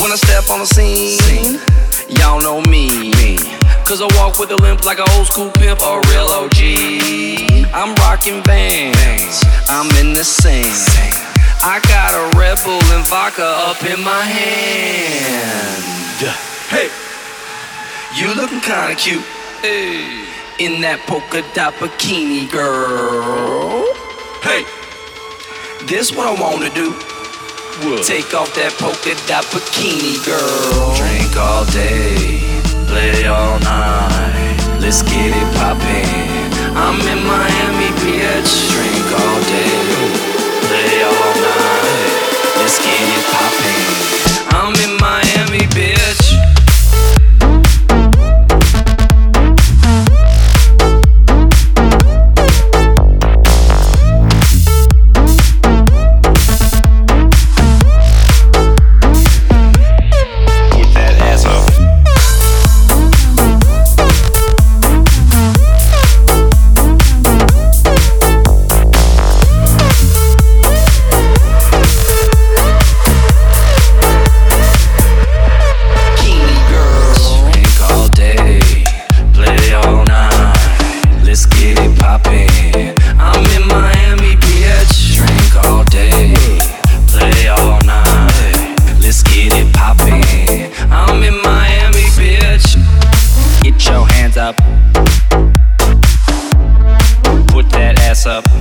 When I step on the scene, y'all know me. Cause I walk with a limp like an old school pimp or real OG. I'm rocking vans, I'm in the scene. I got a Red Bull and vodka up in my hand. Hey, you looking kinda cute. Hey, in that polka dot bikini, girl. Hey, this what I wanna do. Take off that polka dot bikini, girl. Drink all day, play all night. Let's get it poppin'. I'm in Miami, up.